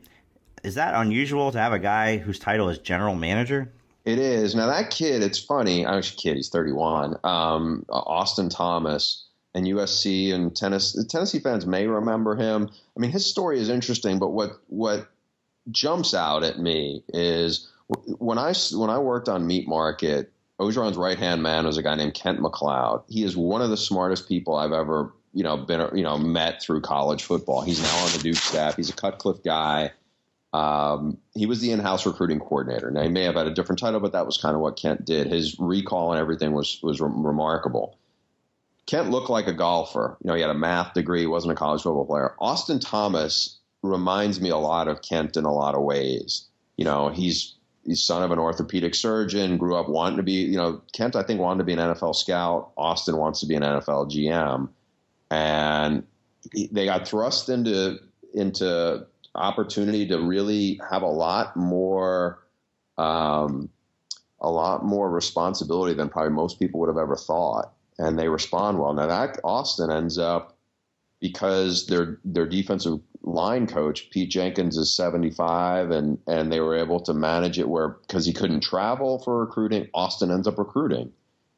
is that unusual to have a guy whose title is general manager? It is. Now that kid, it's funny. I was a kid. He's 31. Um, Austin Thomas and USC and Tennessee. Tennessee fans may remember him. I mean, his story is interesting, but what what jumps out at me is when I when I worked on Meat Market, Orgeron's right hand man was a guy named Kent McLeod. He is one of the smartest people I've ever you know been you know met through college football. He's now on the Duke staff. He's a Cutcliffe guy. Um, he was the in-house recruiting coordinator. Now he may have had a different title, but that was kind of what Kent did. His recall and everything was was re- remarkable. Kent looked like a golfer. You know, he had a math degree, He wasn't a college football player. Austin Thomas reminds me a lot of Kent in a lot of ways. You know, he's he's son of an orthopedic surgeon, grew up wanting to be, you know, Kent I think wanted to be an NFL scout. Austin wants to be an NFL GM, and they got thrust into into opportunity to really have a lot more um, a lot more responsibility than probably most people would have ever thought. And they respond well. Now that austin ends up because their their defensive line coach Pete Jenkins is 75 and and they were able to manage it where because he couldn't travel for recruiting Austin ends up recruiting.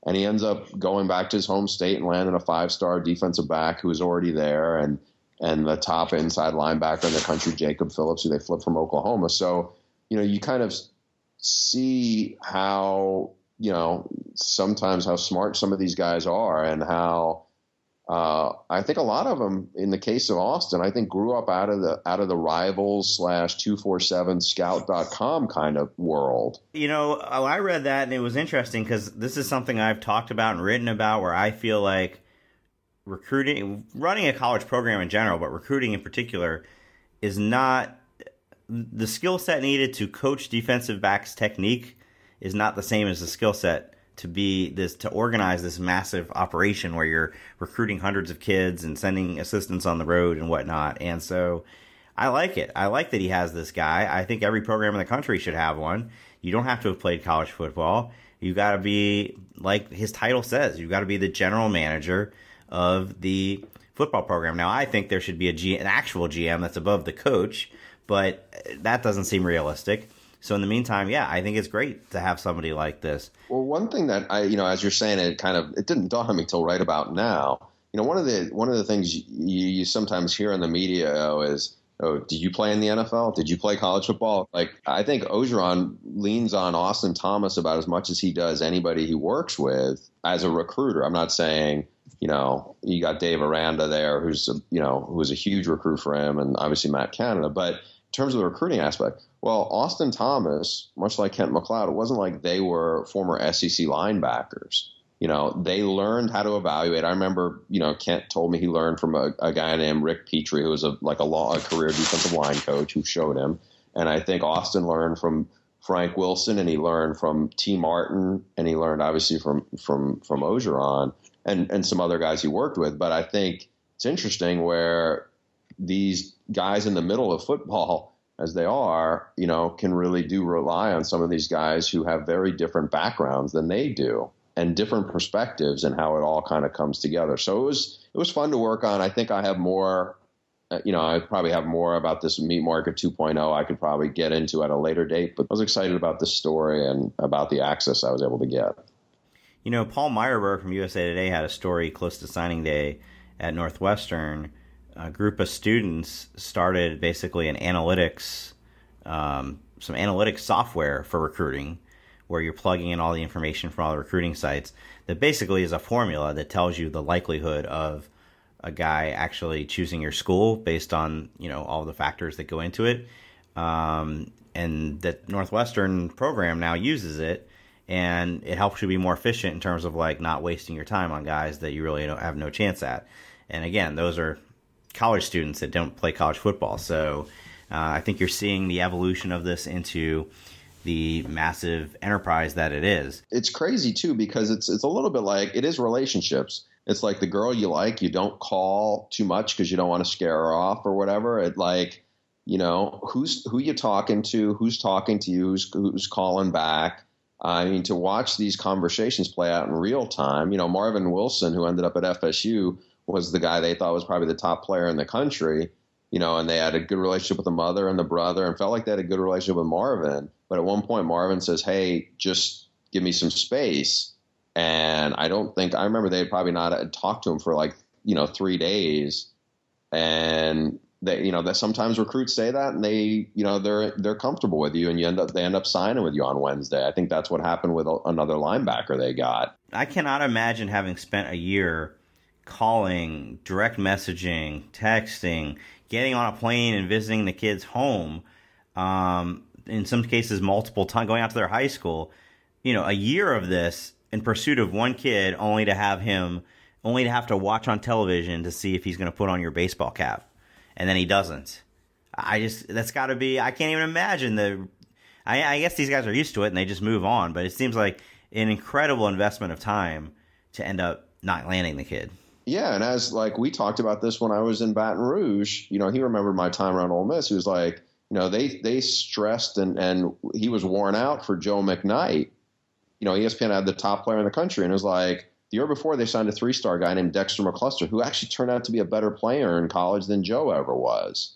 And he ends up going back to his home state and landing a five-star defensive back who was already there. And and the top inside linebacker in the country Jacob Phillips who they flipped from Oklahoma so you know you kind of see how you know sometimes how smart some of these guys are and how uh, I think a lot of them, in the case of Austin, I think grew up out of the out of the rivals slash two four seven scout.com kind of world. You know, oh, I read that and it was interesting because this is something I've talked about and written about where I feel like recruiting, running a college program in general, but recruiting in particular, is not the skill set needed to coach defensive backs technique is not the same as the skill set to be this to organize this massive operation where you're recruiting hundreds of kids and sending assistants on the road and whatnot. And so I like it. I like that he has this guy. I think every program in the country should have one. You don't have to have played college football. You got to be like his title says. You got to be the general manager of the football program. Now, I think there should be a G, an actual GM that's above the coach, but that doesn't seem realistic. So in the meantime, yeah, I think it's great to have somebody like this. Well, one thing that I, you know, as you're saying, it kind of it didn't dawn on me till right about now. You know, one of the one of the things you, you sometimes hear in the media oh, is, "Oh, did you play in the NFL? Did you play college football?" Like I think Orgeron leans on Austin Thomas about as much as he does anybody he works with as a recruiter. I'm not saying you know, you got Dave Aranda there, who's a, you know who was a huge recruit for him, and obviously Matt Canada. But in terms of the recruiting aspect, well, Austin Thomas, much like Kent McLeod, it wasn't like they were former SEC linebackers. You know, they learned how to evaluate. I remember, you know, Kent told me he learned from a, a guy named Rick Petri, who was a like a, law, a career defensive line coach, who showed him. And I think Austin learned from Frank Wilson, and he learned from Tee Martin, and he learned obviously from from from Orgeron and and some other guys he worked with. But I think it's interesting where these guys in the middle of football as they are, you know, can really do rely on some of these guys who have very different backgrounds than they do and different perspectives and how it all kind of comes together. So it was it was fun to work on. I think I have more uh, you know, I probably have more about this meat market 2.0 I could probably get into at a later date, but I was excited about the story and about the access I was able to get. You know, Paul Meyerberg from USA Today had a story close to signing day at Northwestern a group of students started basically an analytics, um, some analytics software for recruiting, where you're plugging in all the information from all the recruiting sites. That basically is a formula that tells you the likelihood of a guy actually choosing your school based on you know all the factors that go into it. Um, and that Northwestern program now uses it, and it helps you be more efficient in terms of like not wasting your time on guys that you really don't have no chance at. And again, those are college students that don't play college football. So uh, I think you're seeing the evolution of this into the massive enterprise that it is. It's crazy too because it's it's a little bit like it is relationships. It's like the girl you like, you don't call too much because you don't want to scare her off or whatever. It like you know who's who you talking to, who's talking to you, who's, who's calling back. Uh, I mean, to watch these conversations play out in real time. You know, Marvin Wilson, who ended up at FSU, was the guy they thought was probably the top player in the country, you know, and they had a good relationship with the mother and the brother and felt like they had a good relationship with Marvin. But at one point, Marvin says, Hey, just give me some space. And I don't think, I remember they probably not had talked to him for like you know three days, and they you know that sometimes recruits say that and they you know they're they're comfortable with you and you end up they end up signing with you on Wednesday. I think that's what happened with another linebacker they got. I cannot imagine having spent a year calling, direct messaging, texting, getting on a plane and visiting the kids home. Um, in some cases, multiple times, going out to their high school. You know, a year of this in pursuit of one kid, only to have him, only to have to watch on television to see if he's going to put on your baseball cap, and then he doesn't. I just that's got to be. I can't even imagine the. I, I guess these guys are used to it and they just move on, but it seems like an incredible investment of time to end up not landing the kid. Yeah, and as like we talked about this when I was in Baton Rouge, you know, he remembered my time around Ole Miss. He was like, you know, they they stressed and and he was worn out for Joe McKnight. You know, ESPN had the top player in the country, and it was like the year before they signed a three star guy named Dexter McCluster, who actually turned out to be a better player in college than Joe ever was.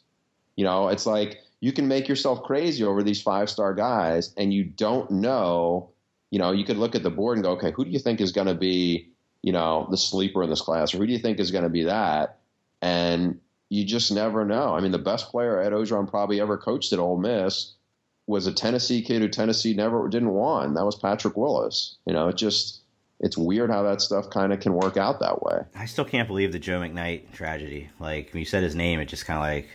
You know, it's like you can make yourself crazy over these five star guys, and you don't know. You know, you could look at the board and go, okay, who do you think is going to be, you know, the sleeper in this class, or who do you think is going to be that? And you just never know. I mean, the best player Ed Orgeron probably ever coached at Ole Miss was a Tennessee kid who Tennessee never didn't want. That was Patrick Willis. You know, it just it's weird how that stuff kind of can work out that way. I still can't believe the Joe McKnight tragedy. Like when you said his name, it just kind of like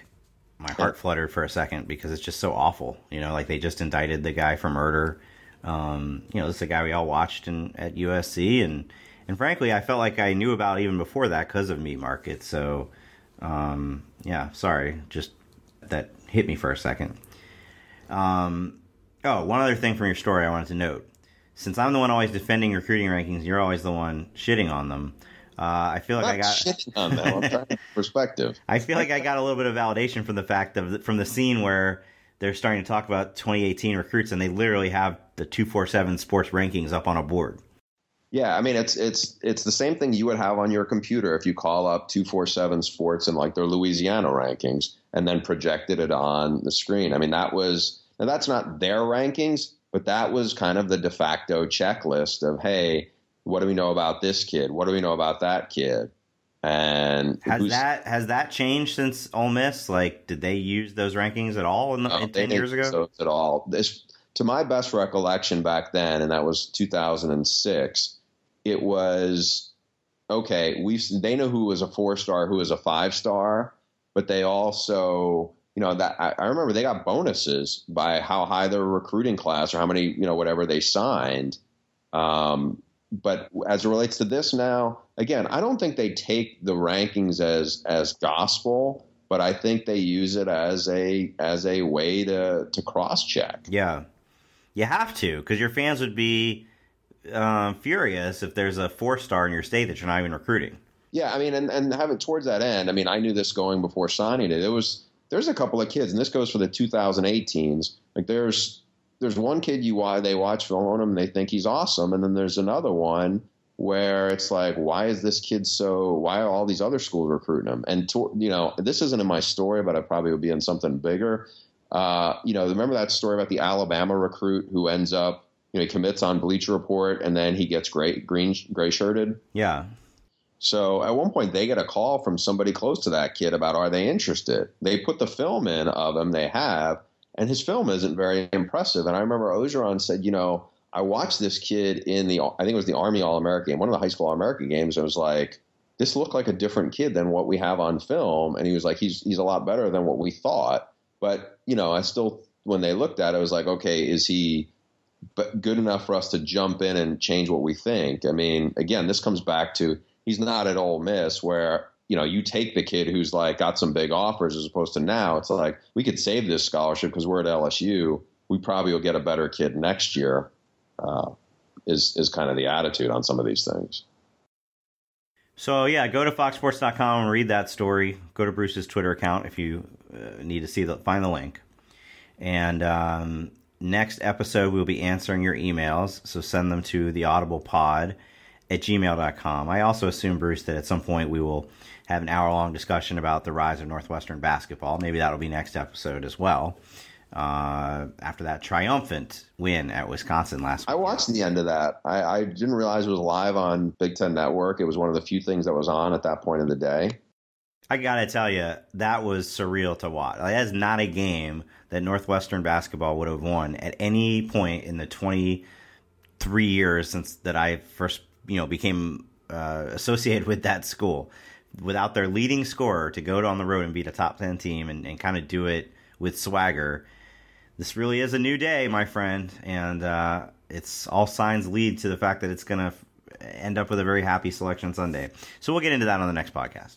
my heart fluttered for a second because it's just so awful. You know, like they just indicted the guy for murder. Um, you know, this is a guy we all watched in, at USC, and and frankly, I felt like I knew about even before that because of Meat Market. So um, yeah, sorry, just that hit me for a second. Um, oh, one other thing from your story I wanted to note. Since I'm the one always defending recruiting rankings, you're always the one shitting on them. Uh, I feel like I got shitting on them. I'm trying perspective. I feel like I got a little bit of validation from the fact of from the scene where they're starting to talk about 2018 recruits, and they literally have the 247 sports rankings up on a board. Yeah, I mean it's it's it's the same thing you would have on your computer if you call up 247 Sports and like their Louisiana rankings and then projected it on the screen. I mean that was now that's not their rankings, but that was kind of the de facto checklist of hey, what do we know about this kid? What do we know about that kid? And has that has that changed since Ole Miss? Like, did they use those rankings at all in, the, no, in ten years ago? So at all. This, to my best recollection back then, and that was 2006 it was okay. We they know who was a four star, who was a five star, but they also you know that I, I, remember they got bonuses by how high their recruiting class or how many you know whatever they signed. Um, but as it relates to this now, again, I don't think they take the rankings as as gospel, but I think they use it as a as a way to to cross check. Yeah, you have to because your fans would be um, furious if there's a four star in your state that you're not even recruiting. Yeah, I mean, and, and having towards that end, I mean, I knew this going before signing it. It was there's a couple of kids, and this goes for the 2018s. Like there's there's one kid you why they watch film on him, and they think he's awesome, and then there's another one where it's like, why is this kid so? Why are all these other schools recruiting him? And to, you know, this isn't in my story, but I probably would be in something bigger. Uh, you know, remember that story about the Alabama recruit who ends up you know, he commits on Bleacher Report and then he gets gray, green, gray shirted. Yeah. So at one point they get a call from somebody close to that kid about are they interested? They put the film in of him they have, and his film isn't very impressive. And I remember Orgeron said, you know, I watched this kid in the I think it was the Army All American one of the high school All American games. I was like, this looked like a different kid than what we have on film, and he was like, he's he's a lot better than what we thought. But you know, I still when they looked at it, I was like, okay, is he but good enough for us to jump in and change what we think. I mean, again, this comes back to he's not at Ole Miss where you know you take the kid who's like got some big offers as opposed to now it's like we could save this scholarship because we're at LSU. We probably will get a better kid next year. Uh, is is kind of the attitude on some of these things. So yeah, go to foxsports.com and read that story. Go to Bruce's Twitter account if you uh, need to see the find the link. And um, next episode, we'll be answering your emails. So send them to the Audible Pod at gmail.com. I also assume, Bruce, that at some point we will have an hour long discussion about the rise of Northwestern basketball. Maybe that'll be next episode as well. uh, after that triumphant win at Wisconsin last week. I watched the end of that. I, I, didn't realize it was live on Big Ten Network. It was one of the few things that was on at that point in the day. I gotta tell you, that was surreal to watch. Like, that is not a game that Northwestern basketball would have won at any point in the 23 years since that I first, you know, became uh, associated with that school. Without their leading scorer to go on the road and beat a top 10 team and, and kind of do it with swagger this really is a new day, my friend, and uh, it's all signs lead to the fact that it's going to end up with a very happy selection Sunday. So we'll get into that on the next podcast.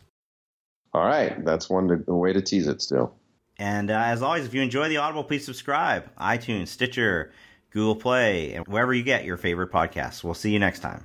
All right, that's one to, way to tease it still. And uh, as always, if you enjoy the Audible, please subscribe. iTunes, Stitcher, Google Play, and wherever you get your favorite podcasts. We'll see you next time.